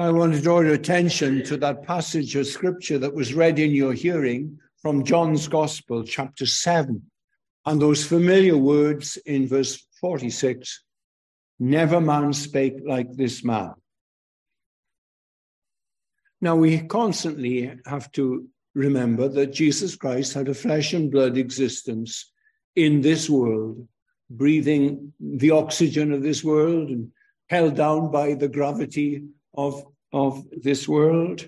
I want to draw your attention to that passage of scripture that was read in your hearing from John's Gospel, chapter 7, and those familiar words in verse 46 Never man spake like this man. Now, we constantly have to remember that Jesus Christ had a flesh and blood existence in this world, breathing the oxygen of this world and held down by the gravity of, of this world.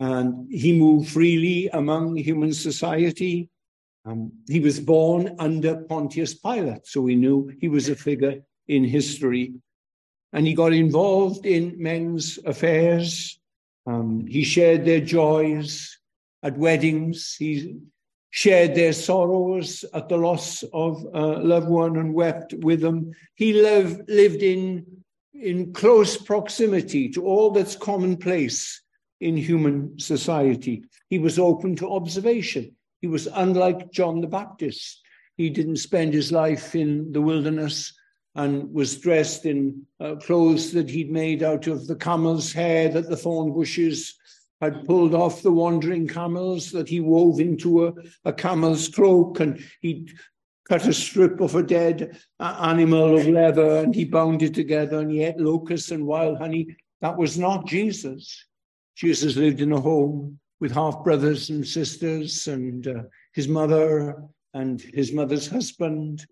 And he moved freely among human society. Um, he was born under Pontius Pilate, so we knew he was a figure in history. And he got involved in men's affairs. Um, he shared their joys at weddings. He shared their sorrows at the loss of a loved one and wept with them. He lived, lived in, in close proximity to all that's commonplace in human society. He was open to observation. He was unlike John the Baptist. He didn't spend his life in the wilderness and was dressed in uh, clothes that he'd made out of the camel's hair that the thorn bushes had pulled off the wandering camels that he wove into a, a camel's cloak and he'd cut a strip of a dead animal of leather and he bound it together and he ate locusts and wild honey. That was not Jesus. Jesus lived in a home with half brothers and sisters and uh, his mother and his mother's husband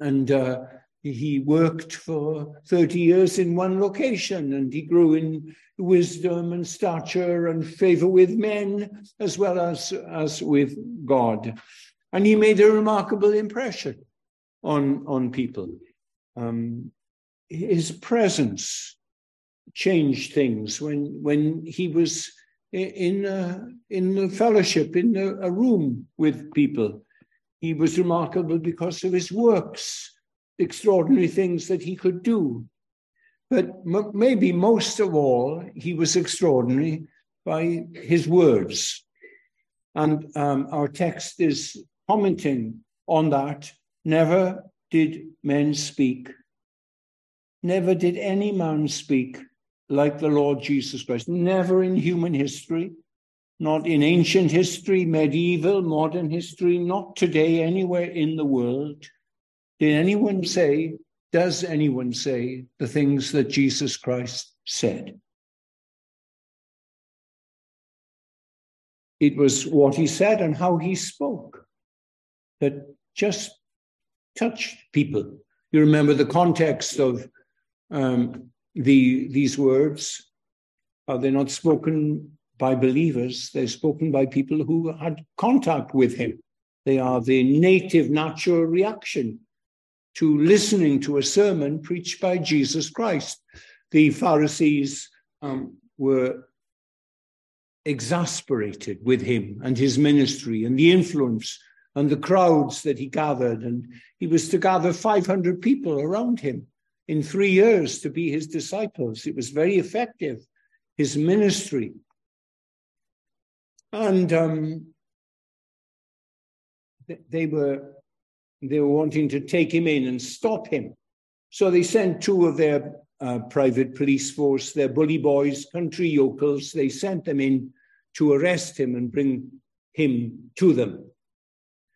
and uh, he worked for 30 years in one location and he grew in wisdom and stature and favor with men as well as, as with God. And he made a remarkable impression on, on people. Um, his presence changed things when, when he was in a, in a fellowship, in a, a room with people. He was remarkable because of his works extraordinary things that he could do. But m- maybe most of all, he was extraordinary by his words. And um, our text is commenting on that. Never did men speak. Never did any man speak like the Lord Jesus Christ. Never in human history, not in ancient history, medieval, modern history, not today, anywhere in the world. Did anyone say, does anyone say the things that Jesus Christ said? It was what he said and how he spoke that just touched people. You remember the context of um, the, these words. Are they not spoken by believers? They're spoken by people who had contact with him. They are the native, natural reaction to listening to a sermon preached by Jesus Christ. The Pharisees um, were exasperated with him and his ministry and the influence and the crowds that he gathered. And he was to gather 500 people around him in three years to be his disciples. It was very effective, his ministry. And um, they were they were wanting to take him in and stop him. So they sent two of their uh, private police force, their bully boys, country yokels, they sent them in to arrest him and bring him to them.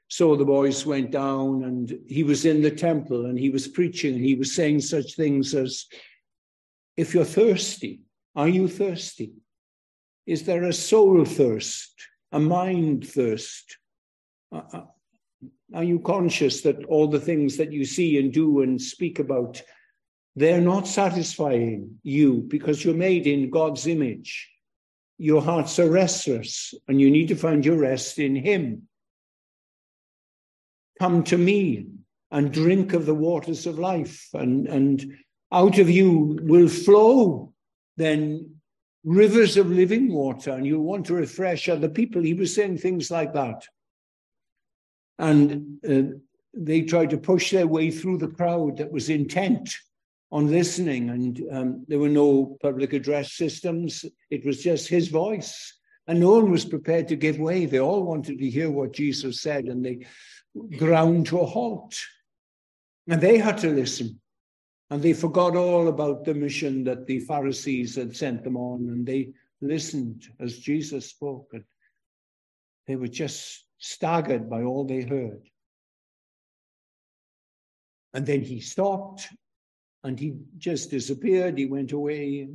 So the boys went down and he was in the temple and he was preaching and he was saying such things as, If you're thirsty, are you thirsty? Is there a soul thirst, a mind thirst? Uh, uh are you conscious that all the things that you see and do and speak about, they're not satisfying you because you're made in God's image? Your hearts are restless and you need to find your rest in Him. Come to me and drink of the waters of life, and, and out of you will flow then rivers of living water, and you'll want to refresh other people. He was saying things like that. And uh, they tried to push their way through the crowd that was intent on listening. And um, there were no public address systems, it was just his voice. And no one was prepared to give way. They all wanted to hear what Jesus said, and they ground to a halt. And they had to listen. And they forgot all about the mission that the Pharisees had sent them on, and they listened as Jesus spoke. And they were just staggered by all they heard. And then he stopped and he just disappeared. He went away.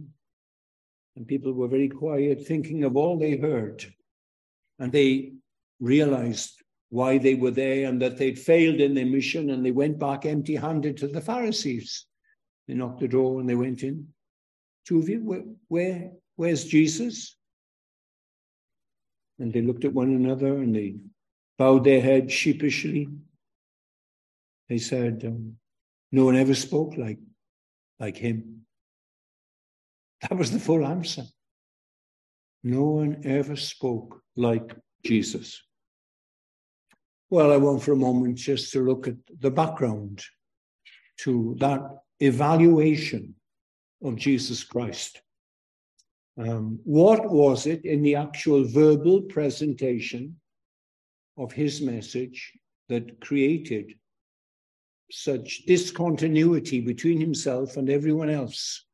And, people were very quiet, thinking of all they heard. And they realized why they were there and that they'd failed in their mission. And they went back empty handed to the Pharisees. They knocked the door and they went in. Two of you, where, where where's Jesus? And they looked at one another and they bowed their head sheepishly. They said, um, No one ever spoke like, like him. That was the full answer. No one ever spoke like Jesus. Well, I want for a moment just to look at the background to that evaluation of Jesus Christ. Um, what was it in the actual verbal presentation of his message that created such discontinuity between himself and everyone else?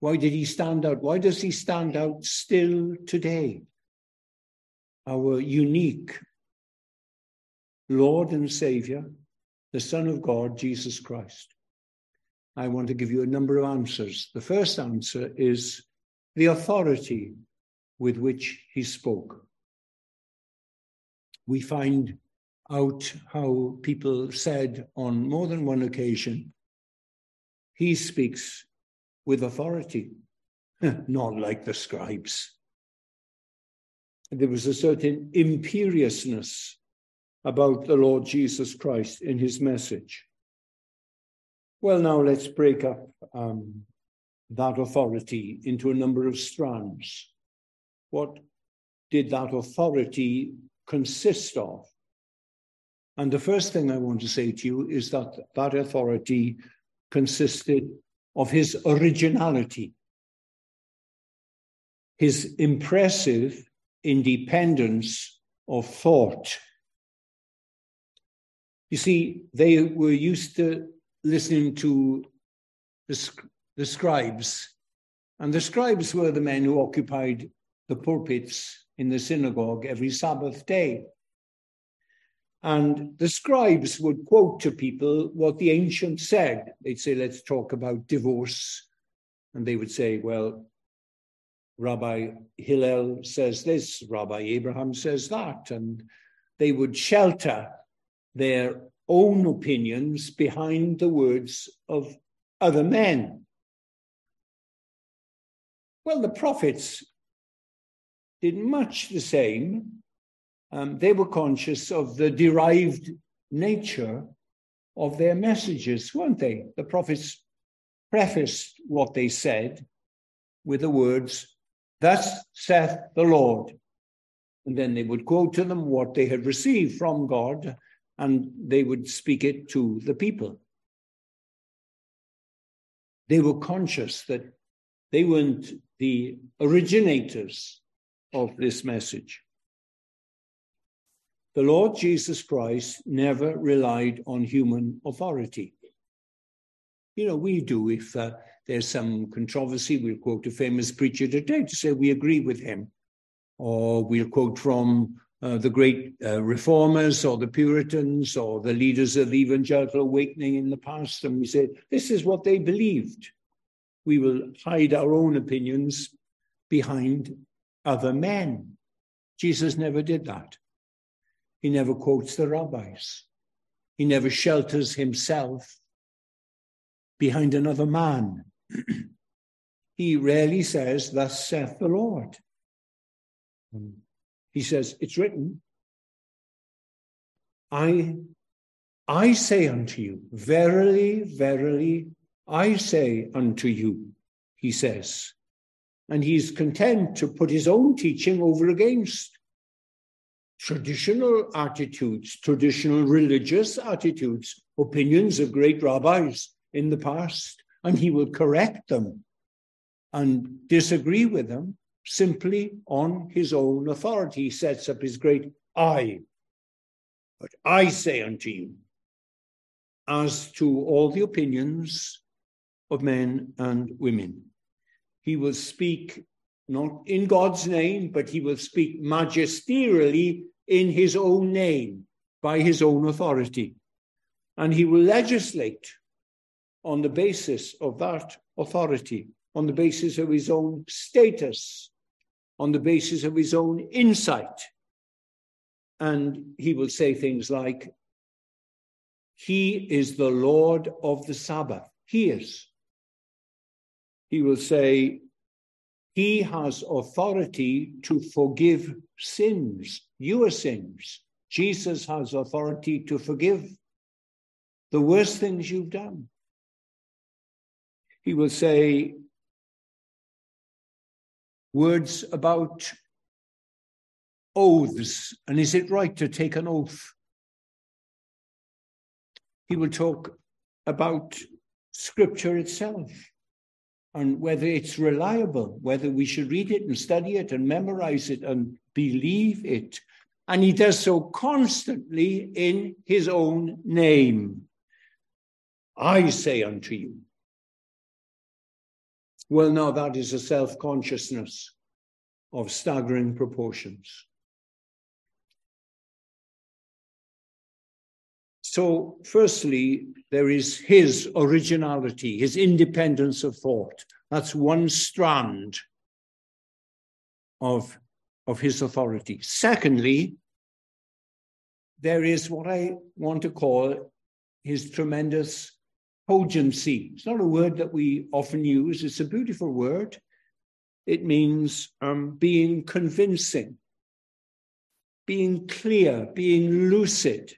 Why did he stand out? Why does he stand out still today? Our unique Lord and Savior, the Son of God, Jesus Christ. I want to give you a number of answers. The first answer is the authority with which he spoke. We find out how people said on more than one occasion, he speaks with authority, not like the scribes. There was a certain imperiousness about the Lord Jesus Christ in his message. Well, now let's break up um, that authority into a number of strands. What did that authority consist of? And the first thing I want to say to you is that that authority consisted of his originality, his impressive independence of thought. You see, they were used to listening to the, the scribes, and the scribes were the men who occupied the pulpits in the synagogue every Sabbath day. And the scribes would quote to people what the ancients said. They'd say, let's talk about divorce. And they would say, well, Rabbi Hillel says this, Rabbi Abraham says that. And they would shelter their own opinions behind the words of other men. Well, the prophets did much the same um, they were conscious of the derived nature of their messages, weren't they? The prophets prefaced what they said with the words, Thus saith the Lord. And then they would quote to them what they had received from God, and they would speak it to the people. They were conscious that they weren't the originators of this message. The Lord Jesus Christ never relied on human authority. You know, we do. If uh, there's some controversy, we'll quote a famous preacher today to say we agree with him. Or we'll quote from uh, the great uh, reformers or the Puritans or the leaders of the evangelical awakening in the past, and we say, this is what they believed. We will hide our own opinions behind other men. Jesus never did that. He never quotes the rabbis. He never shelters himself behind another man. he rarely says, Thus saith the Lord. He says, It's written. I, I say unto you, verily, verily, I say unto you, he says. And he's content to put his own teaching over against traditional attitudes, traditional religious attitudes, opinions of great rabbis in the past, and he will correct them and disagree with them simply on his own authority. He sets up his great I. But I say unto you, as to all the opinions of men and women. He will speak not in God's name, but he will speak magisterially in his own name, by his own authority. And he will legislate on the basis of that authority, on the basis of his own status, on the basis of his own insight. And he will say things like, He is the Lord of the Sabbath. He is. He will say, He has authority to forgive sins, your sins. Jesus has authority to forgive the worst things you've done. He will say words about oaths and is it right to take an oath? He will talk about scripture itself and whether it's reliable, whether we should read it and study it and memorize it and believe it. And he does so constantly in his own name. I say unto you. Well, now that is a self consciousness of staggering proportions. So, firstly, there is his originality, his independence of thought. That's one strand of, of his authority. Secondly, there is what I want to call his tremendous cogency. It's not a word that we often use, it's a beautiful word. It means um, being convincing, being clear, being lucid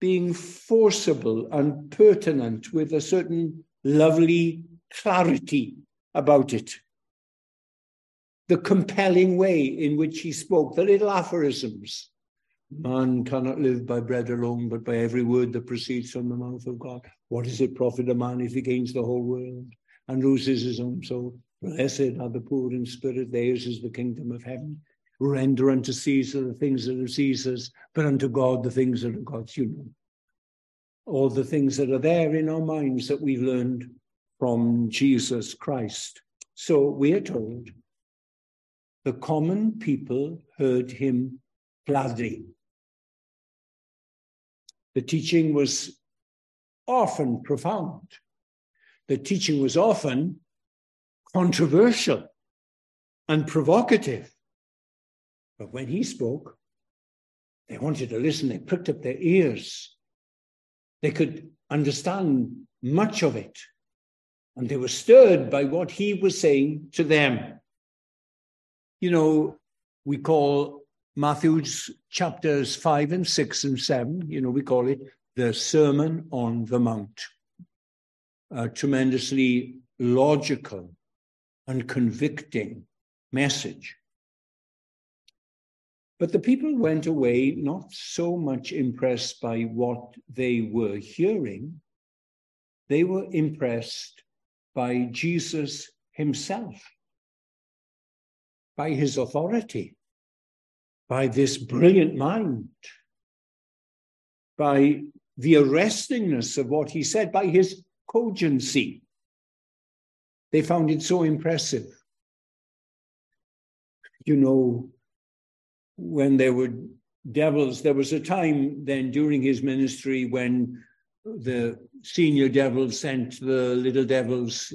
being forcible and pertinent with a certain lovely clarity about it. The compelling way in which he spoke, the little aphorisms. Man cannot live by bread alone, but by every word that proceeds from the mouth of God. What does it profit a man if he gains the whole world and loses his own soul? Blessed are the poor in spirit, theirs is the kingdom of heaven. Render unto Caesar the things that are Caesar's, but unto God the things that are God's. You know, all the things that are there in our minds that we've learned from Jesus Christ. So we are told the common people heard him gladly. The teaching was often profound. The teaching was often controversial and provocative. But when he spoke, they wanted to listen. They pricked up their ears. They could understand much of it. And they were stirred by what he was saying to them. You know, we call Matthew's chapters five and six and seven, you know, we call it the Sermon on the Mount. A tremendously logical and convicting message. But the people went away not so much impressed by what they were hearing, they were impressed by Jesus himself, by his authority, by this brilliant mind, by the arrestingness of what he said, by his cogency. They found it so impressive. You know, when there were devils, there was a time then during his ministry when the senior devil sent the little devils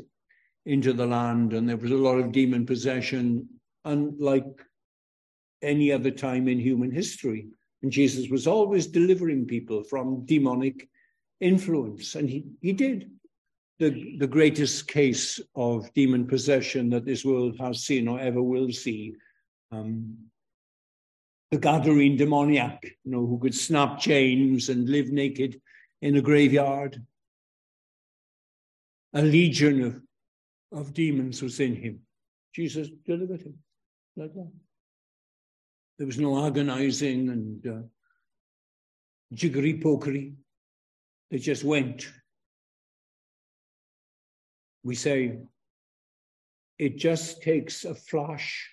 into the land, and there was a lot of demon possession, unlike any other time in human history. And Jesus was always delivering people from demonic influence, and he, he did. The, the greatest case of demon possession that this world has seen or ever will see um, the Gadarene demoniac, you know, who could snap chains and live naked in a graveyard. A legion of, of demons was in him. Jesus delivered him like that. There was no agonizing and uh, jiggery pokery. They just went. We say it just takes a flash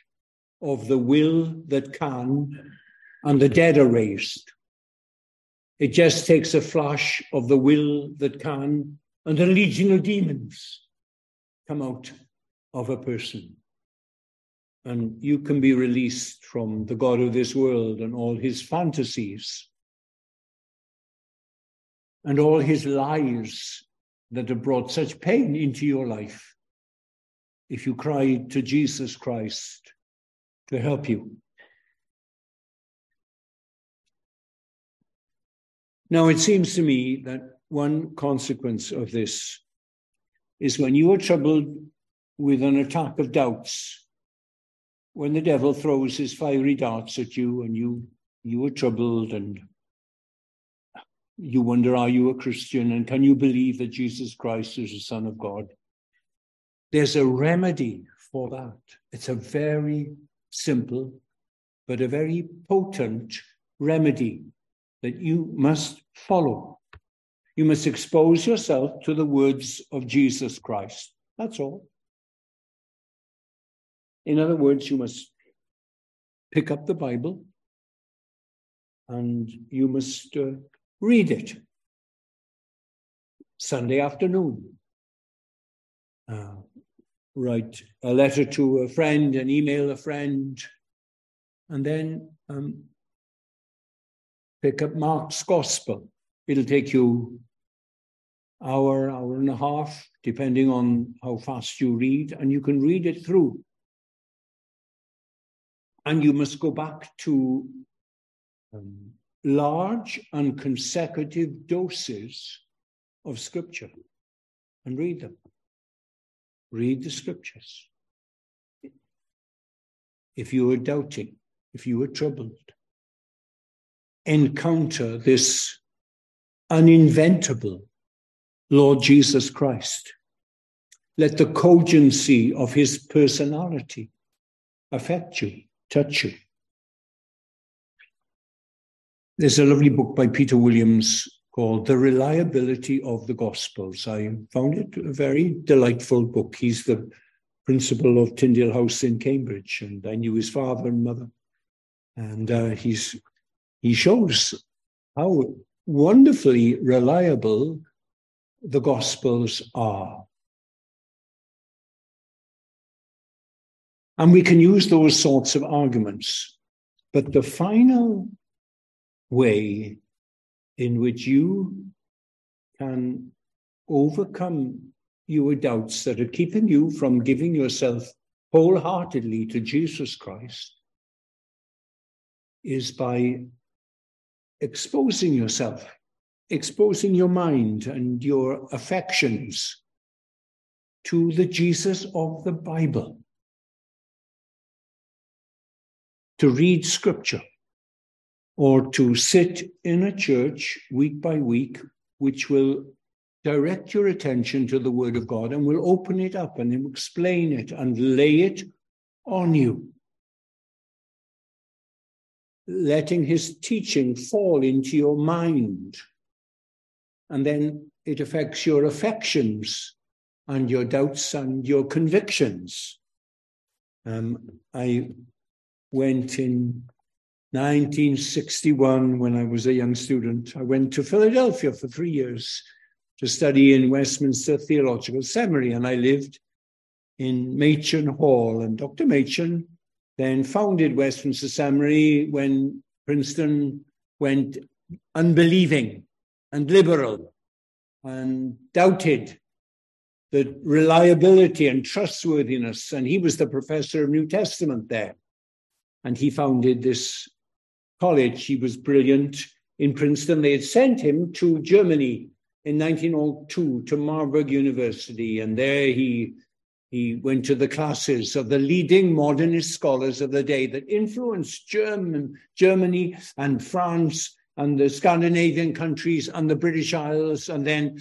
of the will that can, and the dead are raised. It just takes a flash of the will that can, and a legion of demons come out of a person. And you can be released from the God of this world and all his fantasies. And all his lies that have brought such pain into your life. If you cry to Jesus Christ to help you. Now, it seems to me that one consequence of this is when you are troubled with an attack of doubts, when the devil throws his fiery darts at you and you you are troubled and you wonder, are you a Christian? And can you believe that Jesus Christ is the Son of God? There's a remedy for that. It's a very simple, but a very potent remedy that you must follow. You must expose yourself to the words of Jesus Christ. That's all. In other words, you must pick up the Bible and you must uh, read it. Sunday afternoon. Uh, write a letter to a friend and email a friend, and then um, pick up Mark's Gospel. It'll take you hour, hour and a half, depending on how fast you read, and you can read it through. And you must go back to um, large and consecutive doses of scripture and read them. Read the scriptures. If you are doubting, if you are troubled, encounter this uninventable Lord Jesus Christ. Let the cogency of his personality affect you, touch you. There's a lovely book by Peter Williams called The Reliability of the Gospels. I found it a very delightful book. He's the principal of Tyndale House in Cambridge, and I knew his father and mother. And uh, he's he shows how wonderfully reliable the Gospels are. And we can use those sorts of arguments. But the final way in which you can overcome your doubts that are keeping you from giving yourself wholeheartedly to Jesus Christ is by exposing yourself, exposing your mind and your affections to the Jesus of the Bible. To read scripture or to sit in a church week by week, which will direct your attention to the Word of God and will open it up and explain it and lay it on you letting his teaching fall into your mind. And then it affects your affections and your doubts and your convictions. Um, I went in 1961 when I was a young student. I went to Philadelphia for three years to study in Westminster Theological Seminary, and I lived in Machen Hall. And Dr. Machen then founded Westminster Seminary when Princeton went unbelieving and liberal and doubted the reliability and trustworthiness. And he was the professor of New Testament there. And he founded this college. He was brilliant in Princeton. They had sent him to Germany in 1902 to Marburg University. And there he he went to the classes of the leading modernist scholars of the day that influenced German, Germany and France and the Scandinavian countries and the British Isles. And then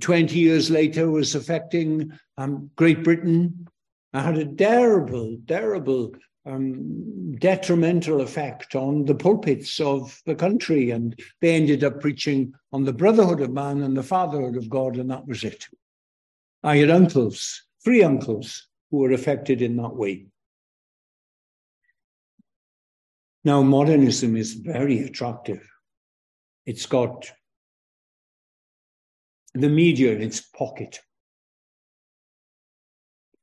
20 years later was affecting um, Great Britain. I had a terrible, terrible um, detrimental effect on the pulpits of the country. And they ended up preaching on the brotherhood of man and the fatherhood of God, and that was it. I had uncles three uncles who were affected in that way. Now, modernism is very attractive. It's got the media in its pocket.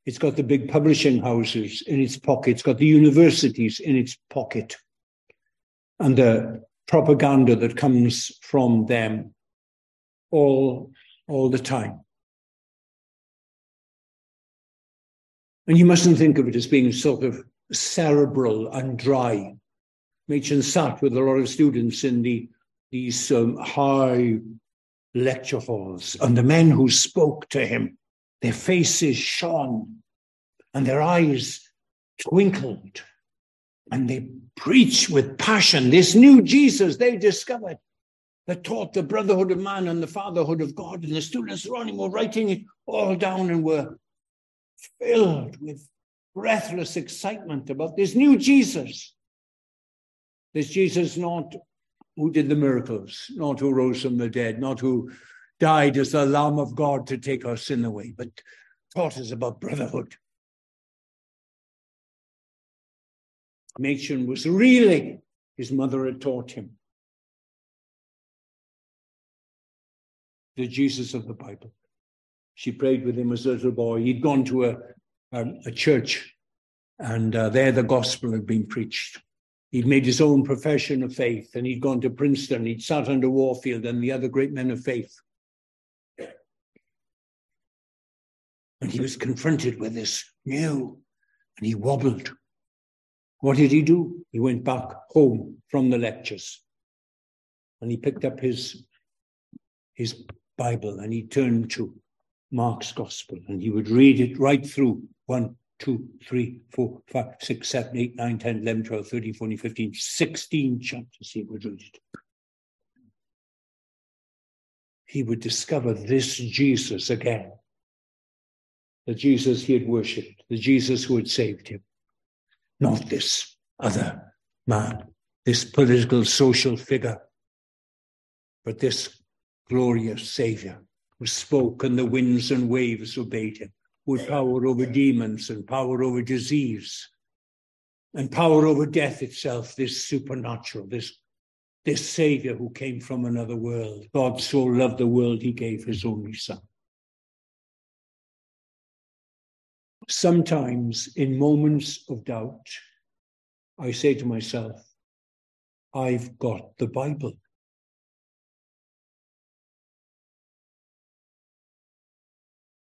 It's got the big publishing houses in its pocket. It's got the universities in its pocket. And the propaganda that comes from them all, all the time. And you mustn't think of it as being sort of cerebral and dry. Machen sat with a lot of students in the these um, high lecture halls, and the men who spoke to him, their faces shone and their eyes twinkled, and they preached with passion this new Jesus they discovered that taught the brotherhood of man and the fatherhood of God. And the students running were writing it all down and were filled with breathless excitement about this new Jesus. This Jesus, not who did the miracles, not who rose from the dead, not who died as the Lamb of God to take our sin away, but taught us about brotherhood. Machen was reeling. His mother had taught him the Jesus of the Bible. She prayed with him as a little boy. He'd gone to a, um, a church, and uh, there the gospel had been preached. He'd made his own profession of faith, and he'd gone to Princeton. He'd sat under Warfield and the other great men of faith. And he was confronted with this new, and he wobbled. What did he do? He went back home from the lectures and he picked up his, his Bible and he turned to Mark's gospel and he would read it right through one, two, three, four, five, six, seven, eight, nine, 10, 11, 12, 13, 14, 15, 16 chapters he would read it. He would discover this Jesus again. The Jesus he had worshipped, the Jesus who had saved him, not this other man, this political social figure, but this glorious Savior who spoke and the winds and waves obeyed him, who had power over demons and power over disease and power over death itself, this supernatural, this, this Savior who came from another world. God so loved the world, he gave his only Son. Sometimes, in moments of doubt, I say to myself, I've got the Bible.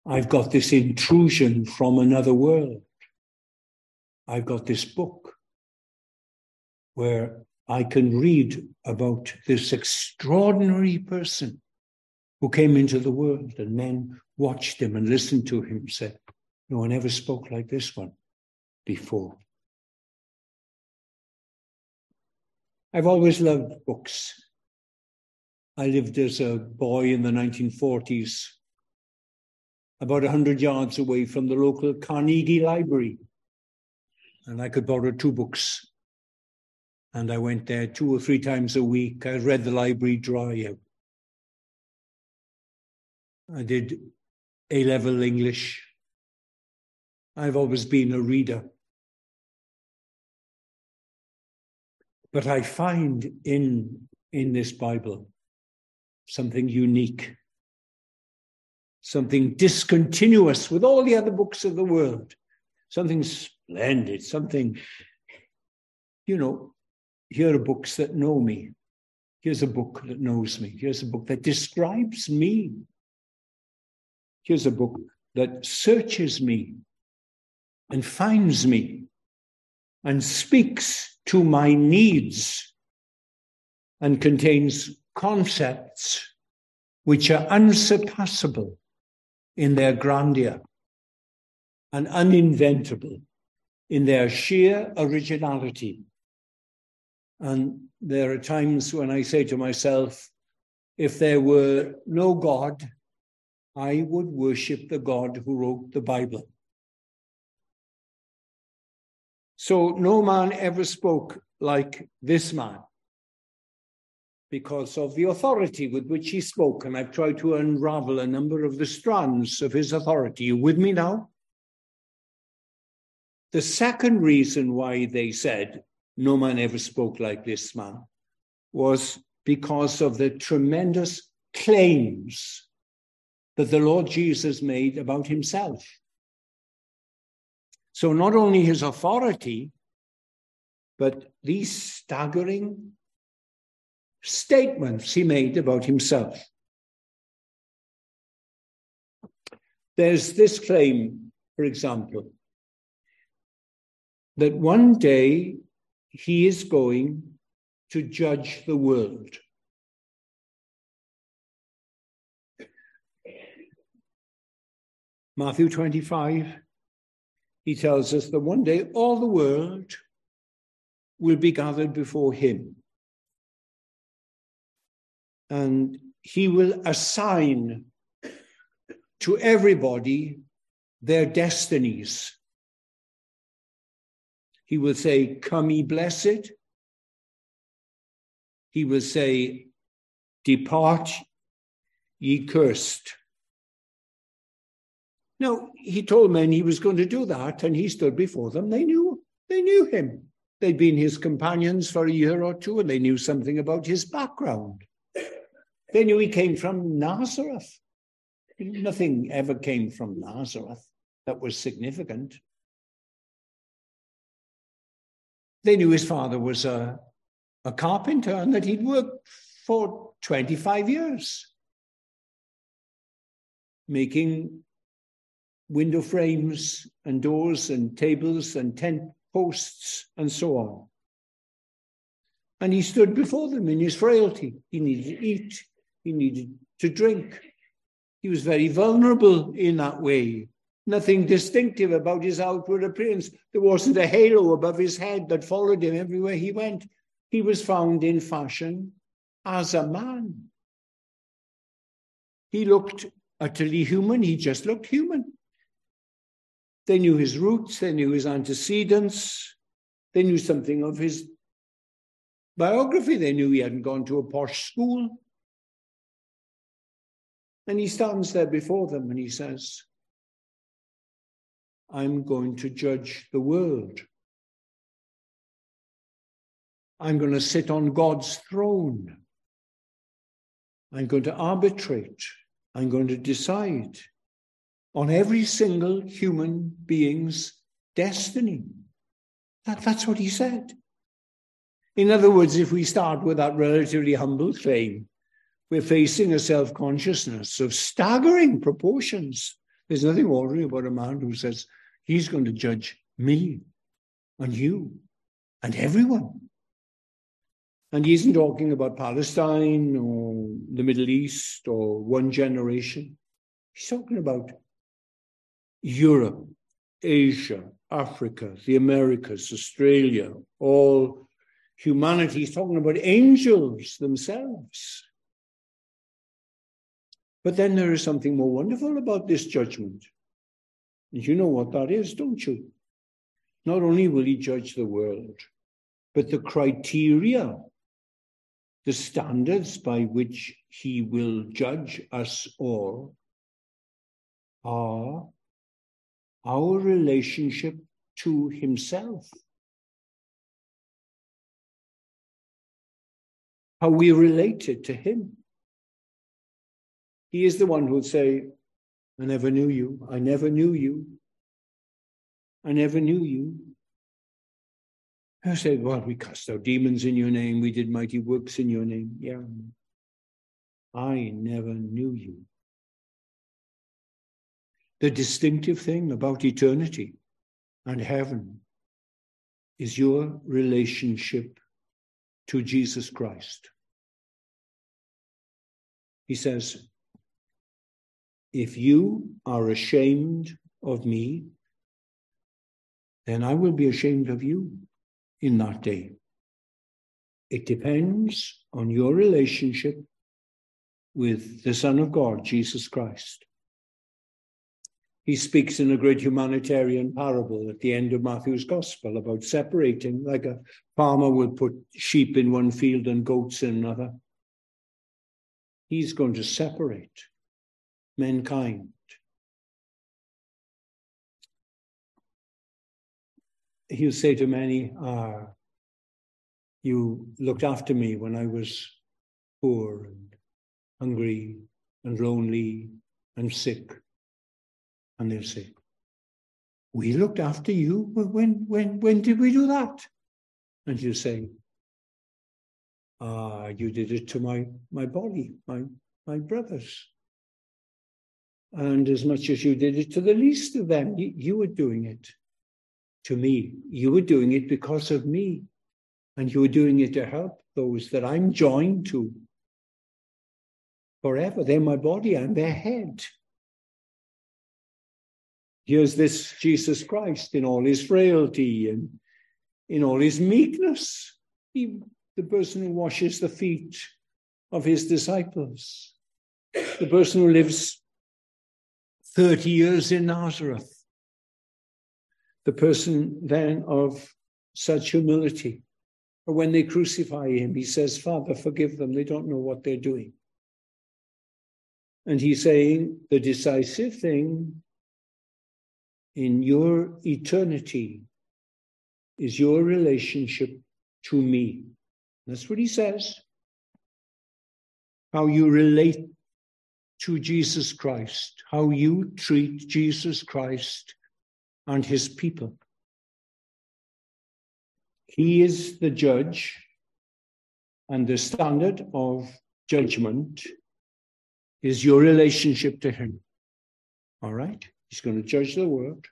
I've got this intrusion from another world. I've got this book where I can read about this extraordinary person who came into the world and men watched him and listened to him, said, No one ever spoke like this one before. I've always loved books. I lived as a boy in the 1940s about 100 yards away from the local Carnegie Library. And I could borrow two books. And I went there two or three times a week. I read the library dry out. I did A level English. I've always been a reader. But I find in, in this Bible something unique something discontinuous with all the other books of the world, something splendid, something, you know, here are books that know me. Here's a book that knows me. Here's a book that describes me. Here's a book that searches me and finds me and speaks to my needs and contains concepts which are unsurpassable in their grandeur and uninventable in their sheer originality. And there are times when I say to myself, if there were no God, I would worship the God who wrote the Bible. So no man ever spoke like this man because of the authority with which he spoke. And I've tried to unravel a number of the strands of his authority. You with me now? The second reason why they said no man ever spoke like this man was because of the tremendous claims that the Lord Jesus made about himself. So, not only his authority, but these staggering statements he made about himself. There's this claim, for example, that one day he is going to judge the world. Matthew 25, he tells us that one day all the world will be gathered before him. And he will assign to everybody their destinies. He will say, Come, ye blessed. He will say, Depart, ye cursed. Now, he told men he was going to do that, and he stood before them. They knew, they knew him. They'd been his companions for a year or two, and they knew something about his background. They knew he came from Nazareth. Nothing ever came from Nazareth that was significant. They knew his father was a, a carpenter and that he'd worked for 25 years making window frames and doors and tables and tent posts and so on. And he stood before them in his frailty. He needed to eat, he needed to drink. He was very vulnerable in that way. Nothing distinctive about his outward appearance. There wasn't a halo above his head that followed him everywhere he went. He was found in fashion as a man. He looked utterly human. He just looked human. They knew his roots, they knew his antecedents, they knew something of his biography. They knew he hadn't gone to a posh school. And he stands there before them and he says, I'm going to judge the world. I'm going to sit on God's throne. I'm going to arbitrate. I'm going to decide on every single human being's destiny. That, that's what he said. In other words, if we start with that relatively humble claim, we're facing a self consciousness of staggering proportions. There's nothing ordinary about a man who says, He's going to judge me and you and everyone. And he isn't talking about Palestine or the Middle East or one generation. He's talking about Europe, Asia, Africa, the Americas, Australia, all humanity. He's talking about angels themselves. But then there is something more wonderful about this judgment. And you know what that is, don't you? Not only will he judge the world, but the criteria, the standards by which he will judge us all are our relationship to himself. How we related to him. He is the one who'll say, I never knew you. I never knew you. I never knew you. I said, Well, we cast out demons in your name. We did mighty works in your name. Yeah. I never knew you. The distinctive thing about eternity and heaven is your relationship to Jesus Christ. He says, if you are ashamed of me, then I will be ashamed of you in that day. It depends on your relationship with the Son of God, Jesus Christ. He speaks in a great humanitarian parable at the end of Matthew's Gospel about separating, like a farmer would put sheep in one field and goats in another. He's going to separate mankind. He'll say to many, ah, You looked after me when I was poor and hungry and lonely and sick. And they'll say, We looked after you. When, when, when did we do that? And you say, Ah, you did it to my, my body, my, my brothers. And as much as you did it to the least of them, you, you were doing it to me. You were doing it because of me. And you were doing it to help those that I'm joined to forever. They're my body, I'm their head. Here's this Jesus Christ in all his frailty and in all his meekness. He, the person who washes the feet of his disciples, the person who lives 30 years in Nazareth, the person then of such humility. When they crucify him, he says, Father, forgive them. They don't know what they're doing. And he's saying the decisive thing in your eternity is your relationship to me. That's what he says. How you relate to Jesus Christ, how you treat Jesus Christ and his people. He is the judge, and the standard of judgment is your relationship to him. All right? He's going to judge the world,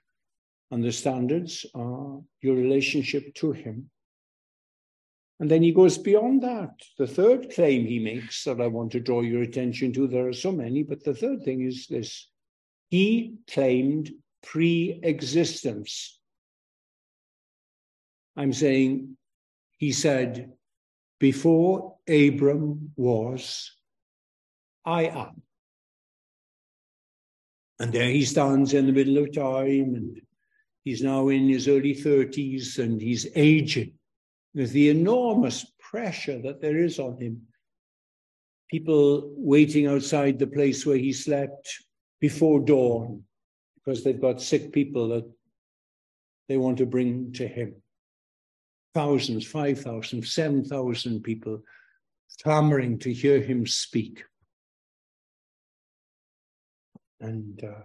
and the standards are your relationship to him. And then he goes beyond that. The third claim he makes that I want to draw your attention to, there are so many, but the third thing is this he claimed pre existence. I'm saying, he said, before Abram was, I am. And there he stands in the middle of time, and he's now in his early 30s and he's aging with the enormous pressure that there is on him. People waiting outside the place where he slept before dawn because they've got sick people that they want to bring to him. Thousands, 5,000, 7,000 people clamoring to hear him speak and uh,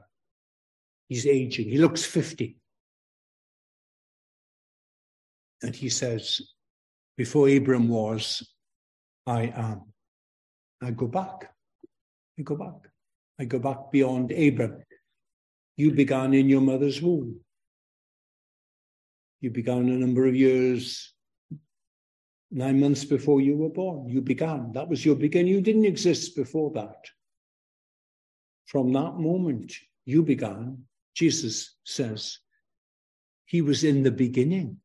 he's aging. He looks 50. And he says, Before Abram was, I am. I go back. I go back. I go back beyond Abram. You began in your mother's womb. You began a number of years, nine months before you were born. You began. That was your beginning. You didn't exist before that. From that moment you began, Jesus says, he was in the beginning.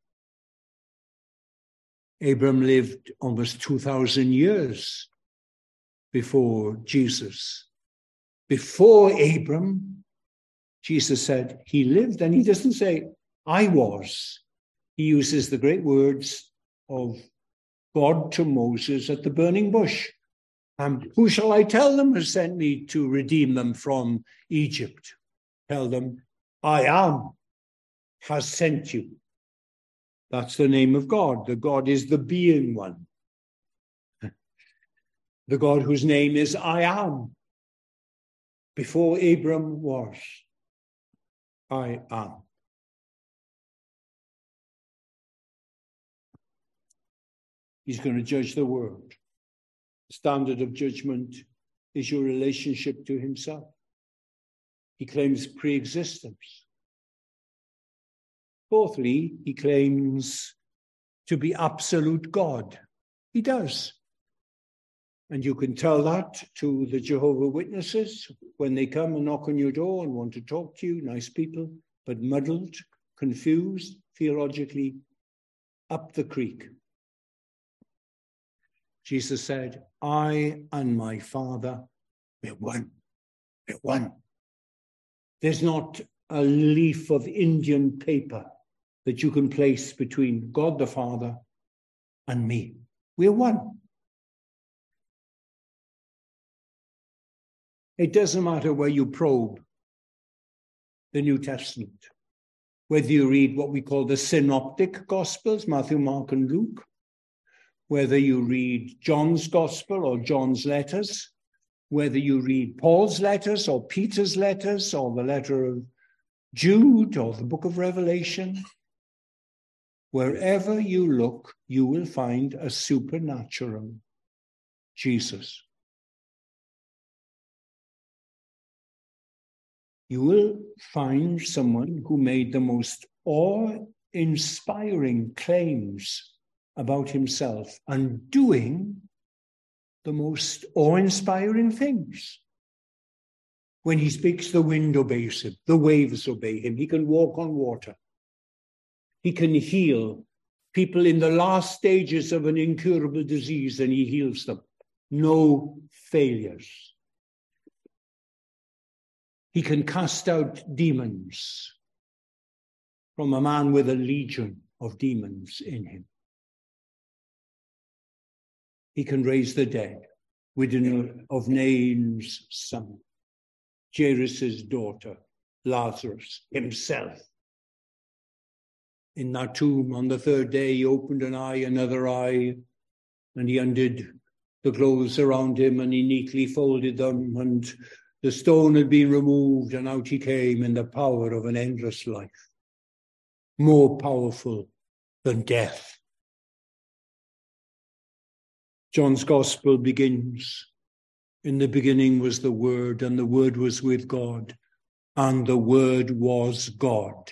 Abram lived almost 2,000 years before Jesus. Before Abram, Jesus said he lived, and he doesn't say, I was. He uses the great words of God to Moses at the burning bush. Um, who shall I tell them has sent me to redeem them from Egypt? Tell them, I am, has sent you. That's the name of God. The God is the being one. The God whose name is I am. Before Abram was, I am. He's going to judge the world standard of judgment is your relationship to himself. He claims pre existence. Fourthly, he claims to be absolute God. He does. And you can tell that to the Jehovah Witnesses when they come and knock on your door and want to talk to you, nice people, but muddled, confused, theologically, up the creek. Jesus said, I and my Father, we're one. We're one. There's not a leaf of Indian paper that you can place between God the Father and me. We're one. It doesn't matter where you probe the New Testament, whether you read what we call the synoptic Gospels, Matthew, Mark, and Luke, whether you read John's Gospel or John's letters, whether you read Paul's letters or Peter's letters or the letter of Jude or the book of Revelation, wherever you look, you will find a supernatural Jesus. You will find someone who made the most awe inspiring claims about himself and doing the most awe inspiring things. When he speaks, the wind obeys him, the waves obey him, he can walk on water, he can heal people in the last stages of an incurable disease and he heals them. No failures. He can cast out demons from a man with a legion of demons in him. He can raise the dead. Widow of Nain's son, Jairus' daughter, Lazarus himself. In that tomb on the third day, he opened an eye, another eye, and he undid the clothes around him and he neatly folded them, and the stone had been removed, and out he came in the power of an endless life more powerful than death. John's gospel begins In the beginning was the Word, and the Word was with God, and the Word was God.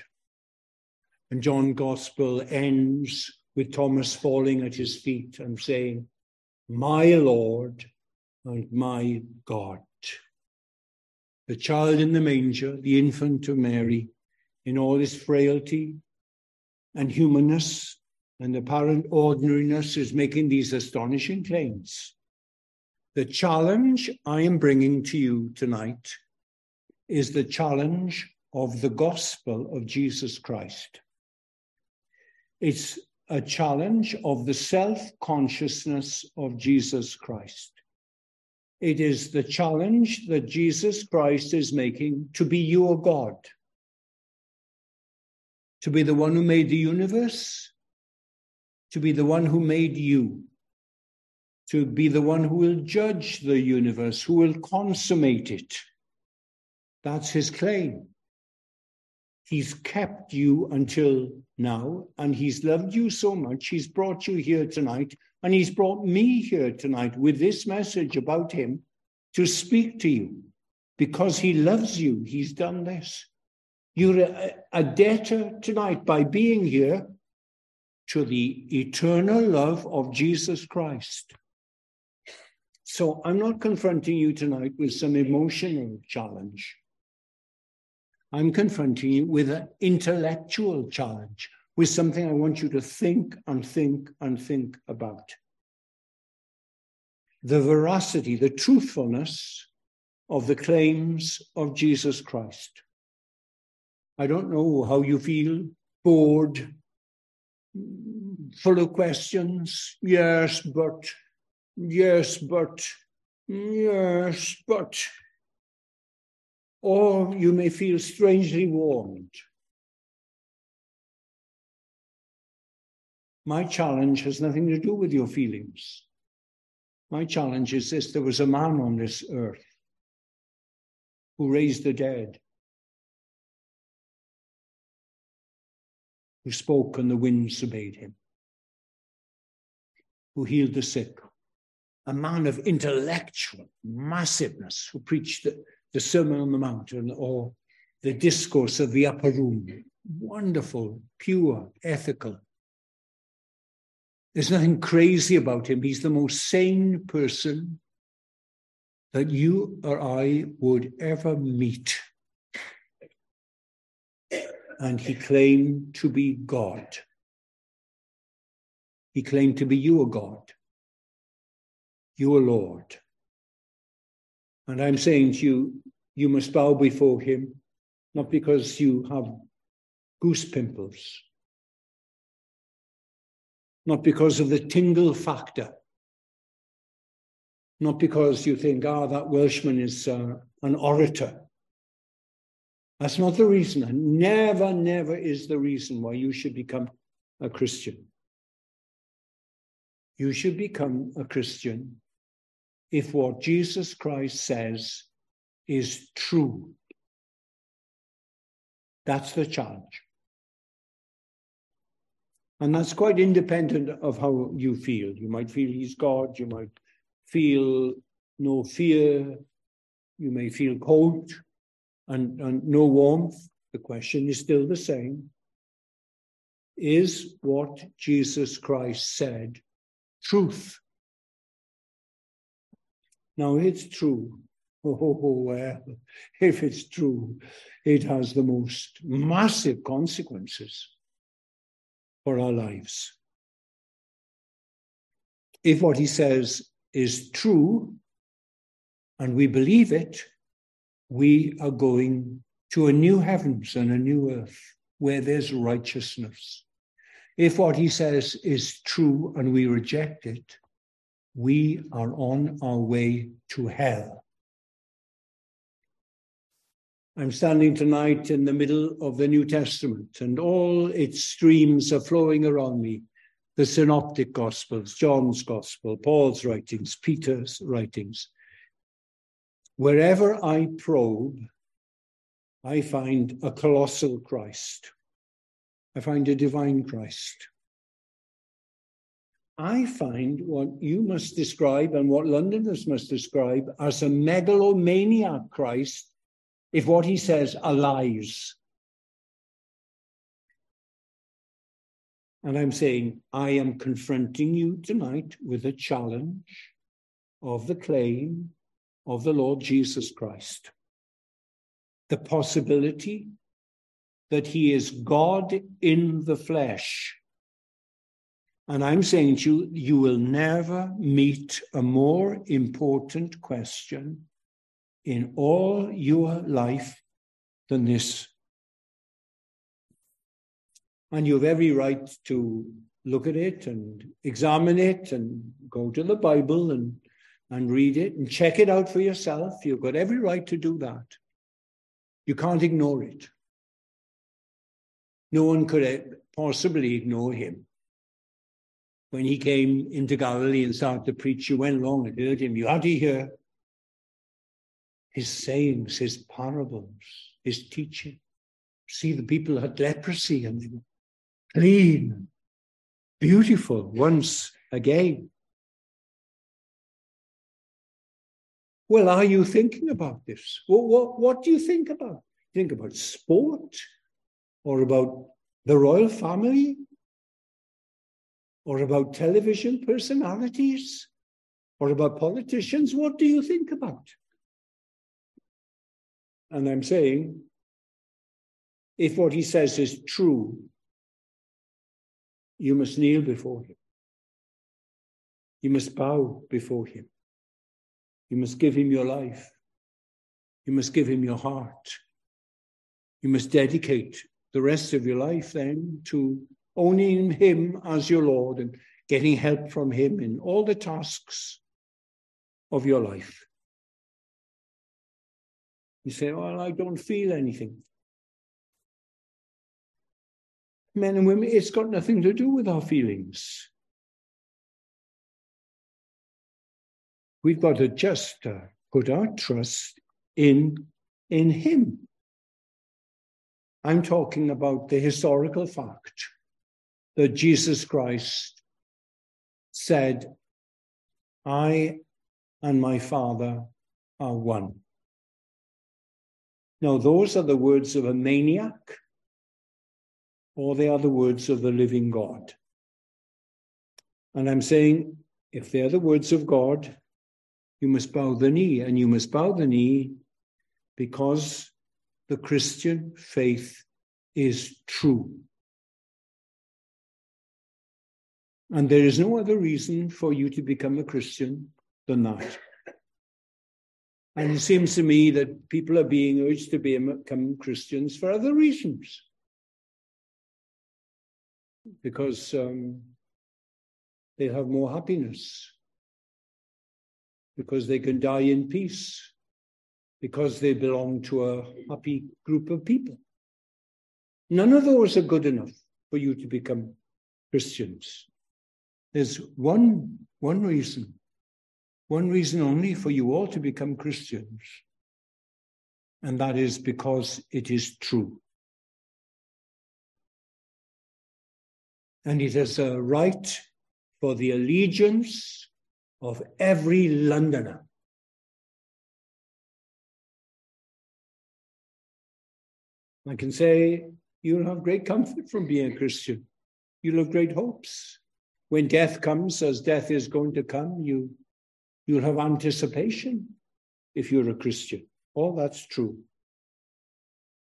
And John's gospel ends with Thomas falling at his feet and saying, My Lord and my God. The child in the manger, the infant of Mary, in all his frailty, and humanness and apparent ordinariness is making these astonishing claims. The challenge I am bringing to you tonight is the challenge of the gospel of Jesus Christ. It's a challenge of the self consciousness of Jesus Christ. It is the challenge that Jesus Christ is making to be your God to be the one who made the universe, to be the one who made you, to be the one who will judge the universe, who will consummate it. That's his claim. He's kept you until now, and he's loved you so much, he's brought you here tonight, and he's brought me here tonight with this message about him to speak to you. Because he loves you, he's done this. You're a, debtor tonight by being here to the eternal love of Jesus Christ. So I'm not confronting you tonight with some emotional challenge. I'm confronting you with an intellectual challenge, with something I want you to think and think and think about. The veracity, the truthfulness of the claims of Jesus Christ. I don't know how you feel, bored, full of questions. Yes, but, yes, but, yes, but. Or you may feel strangely warmed. My challenge has nothing to do with your feelings. My challenge is this there was a man on this earth who raised the dead who spoke and the winds obeyed him, who healed the sick, a man of intellectual massiveness who preached the, the Sermon on the Mount or the discourse of the upper room. Wonderful, pure, ethical. There's nothing crazy about him. He's the most sane person that you or I would ever meet and he claimed to be God. He claimed to be your God, your Lord. And I'm saying to you, you must bow before him, not because you have goose pimples, not because of the tingle factor, not because you think, ah, that Welshman is uh, an orator. That's not the reason. Never, never is the reason why you should become a Christian. You should become a Christian if what Jesus Christ says is true. That's the challenge. And that's quite independent of how you feel. You might feel he's God, you might feel no fear, you may feel cold and, and no warmth. The question is still the same. Is what Jesus Christ said truth? Now, it's true. Oh, well, if it's true, it has the most massive consequences for our lives. If what he says is true and we believe it, we are going to a new heavens and a new earth where there's righteousness. If what he says is true and we reject it, we are on our way to hell. I'm standing tonight in the middle of the New Testament, and all its streams are flowing around me the Synoptic Gospels, John's Gospel, Paul's writings, Peter's writings. Wherever I probe, I find a colossal Christ. I find a divine Christ. I find what you must describe and what Londoners must describe as a megalomaniac Christ if what he says are lies. And I'm saying, I am confronting you tonight with a challenge of the claim of the Lord Jesus Christ. The possibility that he is God in the flesh. And I'm saying to you, you will never meet a more important question in all your life than this. And you have every right to look at it and examine it and go to the Bible and, and read it and check it out for yourself. You've got every right to do that. You can't ignore it. No one could eh, possibly ignore him. When he came into Galilee and started to preach, you went along and heard him. You had to hear his sayings, his parables, his teaching. See, the people had leprosy and they were clean, beautiful once again. Well, are you thinking about this? What, what, what do you think about? Think about sport or about the royal family or about television personalities or about politicians? What do you think about? And I'm saying, if what he says is true, you must kneel before him. You must bow before him. You must give him your life. You must give him your heart. You must dedicate the rest of your life then to owning him as your Lord and getting help from him in all the tasks of your life. You say, Well, I don't feel anything. Men and women, it's got nothing to do with our feelings. We've got to just uh, put our trust in, in Him. I'm talking about the historical fact that Jesus Christ said, I and my Father are one. Now, those are the words of a maniac, or they are the words of the living God. And I'm saying, if they're the words of God, you must bow the knee, and you must bow the knee because the Christian faith is true. And there is no other reason for you to become a Christian than that. And it seems to me that people are being urged to become Christians for other reasons. Because um, they have more happiness, because they can die in peace, because they belong to a happy group of people. None of those are good enough for you to become Christians. There's one, one reason one reason only for you all to become Christians, and that is because it is true. And it is a right for the allegiance of every Londoner. I can say you'll have great comfort from being a Christian. You'll have great hopes. When death comes, as death is going to come, you, you'll have anticipation if you're a Christian. All that's true.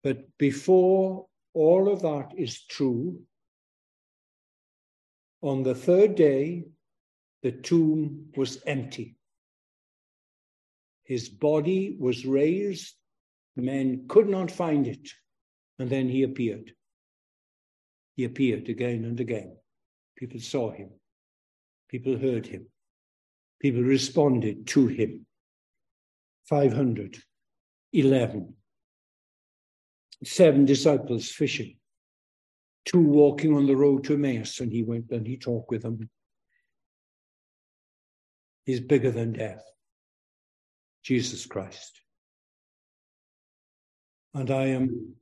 But before all of that is true, on the third day, the tomb was empty. His body was raised. Men could not find it. And then he appeared. He appeared again and again. People saw him. People heard him. People responded to him. 511. Seven disciples fishing. Two walking on the road to Emmaus, and he went and he talked with them. He's bigger than death. Jesus Christ. And I am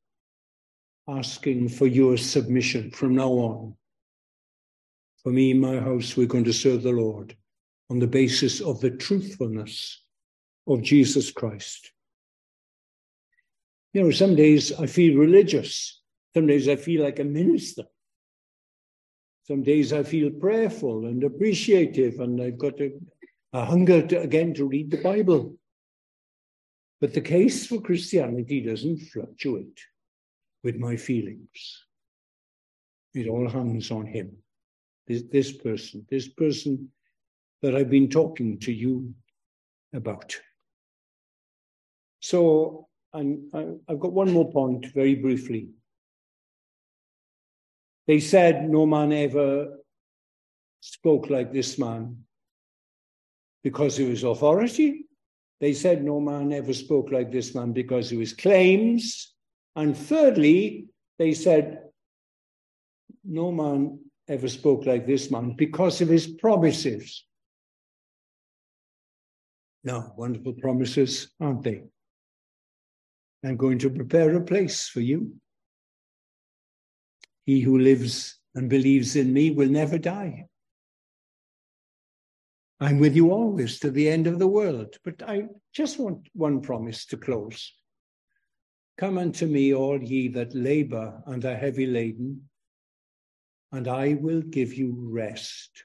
asking for your submission from now on. For me, and my house, we're going to serve the Lord on the basis of the truthfulness of Jesus Christ. You know, some days I feel religious. Some days I feel like a minister. Some days I feel prayerful and appreciative, and I've got a, a hunger to, again to read the Bible. But the case for Christianity doesn't fluctuate with my feelings. It all hangs on him. This, this person, this person that I've been talking to you about. So I've got one more point very briefly. They said no man ever spoke like this man because of his authority. They said no man ever spoke like this man because of his claims. And thirdly, they said, No man ever spoke like this man because of his promises. Now, wonderful promises, aren't they? I'm going to prepare a place for you. He who lives and believes in me will never die. I'm with you always to the end of the world. But I just want one promise to close. Come unto me, all ye that labor and are heavy laden, and I will give you rest.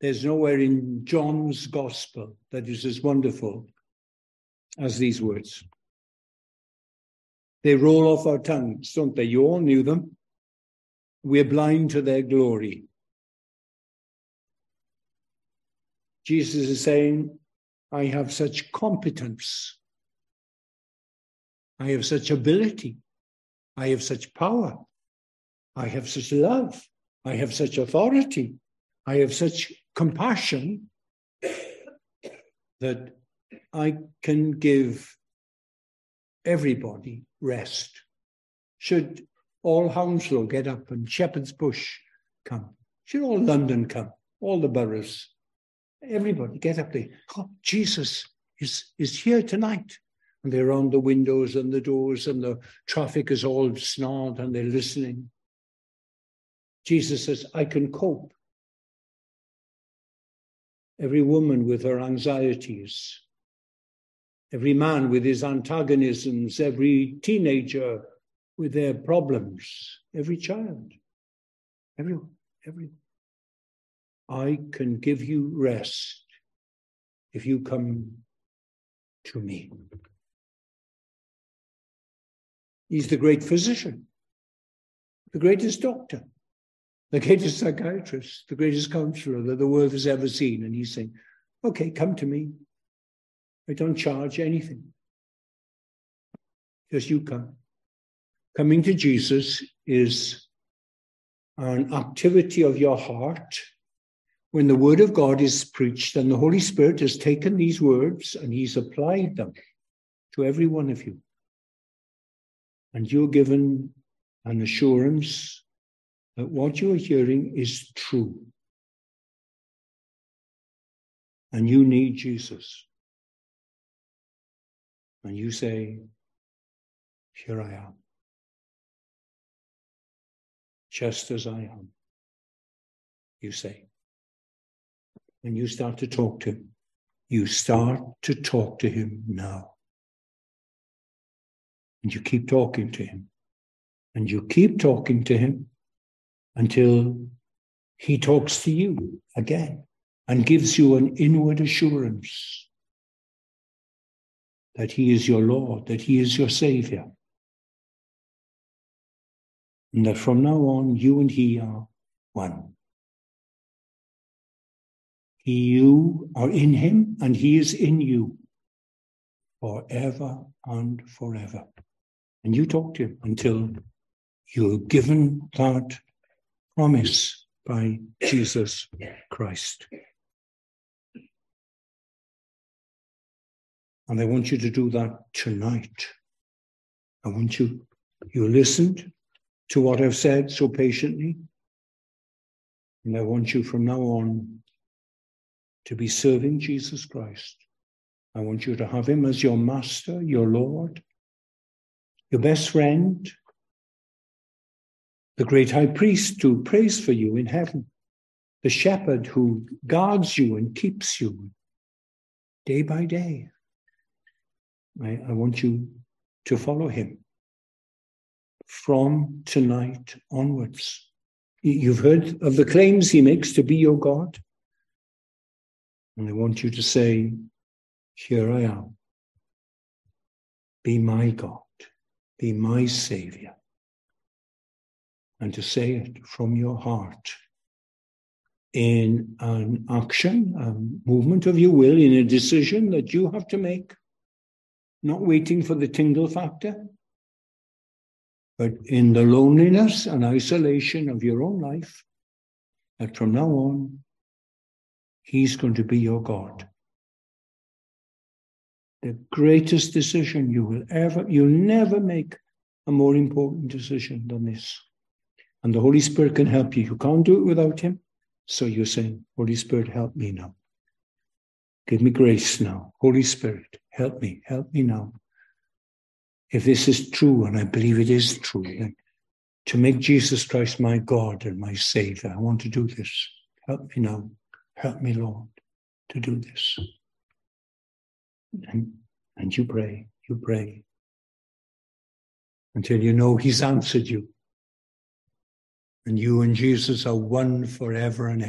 There's nowhere in John's gospel that is as wonderful as these words. They roll off our tongues, don't they? You all knew them. We're blind to their glory. Jesus is saying, I have such competence. I have such ability. I have such power. I have such love. I have such authority. I have such compassion that I can give everybody rest. Should all Hounslow get up and Shepherd's Bush come? Should all London come? All the boroughs? Everybody get up there. Oh, Jesus is, is here tonight. And they're on the windows and the doors, and the traffic is all snarled, and they're listening. Jesus says, I can cope. Every woman with her anxieties, every man with his antagonisms, every teenager with their problems, every child, everyone, everyone. I can give you rest if you come to me. He's the great physician, the greatest doctor, the greatest psychiatrist, the greatest counselor that the world has ever seen. And he's saying, okay, come to me. I don't charge anything. Just you come. Coming to Jesus is an activity of your heart when the word of God is preached and the Holy Spirit has taken these words and he's applied them to every one of you. And you're given an assurance that what you're hearing is true. and you need Jesus. And you say, Here I am, just as I am, you say. And you start to talk to him. You start to talk to him now. And you keep talking to him. And you keep talking to him until he talks to you again and gives you an inward assurance that he is your Lord, that he is your Savior. And that from now on, you and he are one. You are in him, and he is in you forever and forever. And you talk to him until you're given that promise by Jesus Christ. And I want you to do that tonight. I want you, you listened to what I've said so patiently. And I want you from now on to be serving Jesus Christ. I want you to have him as your master, your Lord, your best friend, the great high priest who prays for you in heaven, the shepherd who guards you and keeps you day by day. I, I want you to follow him from tonight onwards. You've heard of the claims he makes to be your God. And I want you to say, Here I am. Be my God. Be my Savior. And to say it from your heart in an action, a movement of your will, in a decision that you have to make, not waiting for the tingle factor, but in the loneliness and isolation of your own life, that from now on, He's going to be your God. The greatest decision you will ever, you'll never make a more important decision than this. And the Holy Spirit can help you. You can't do it without Him. So you're saying, Holy Spirit, help me now. Give me grace now. Holy Spirit, help me, help me now. If this is true, and I believe it is true, then to make Jesus Christ my God and my Savior, I want to do this. Help me now. Help me, Lord, to do this. And, and you pray, you pray until you know He's answered you. And you and Jesus are one forever and ever.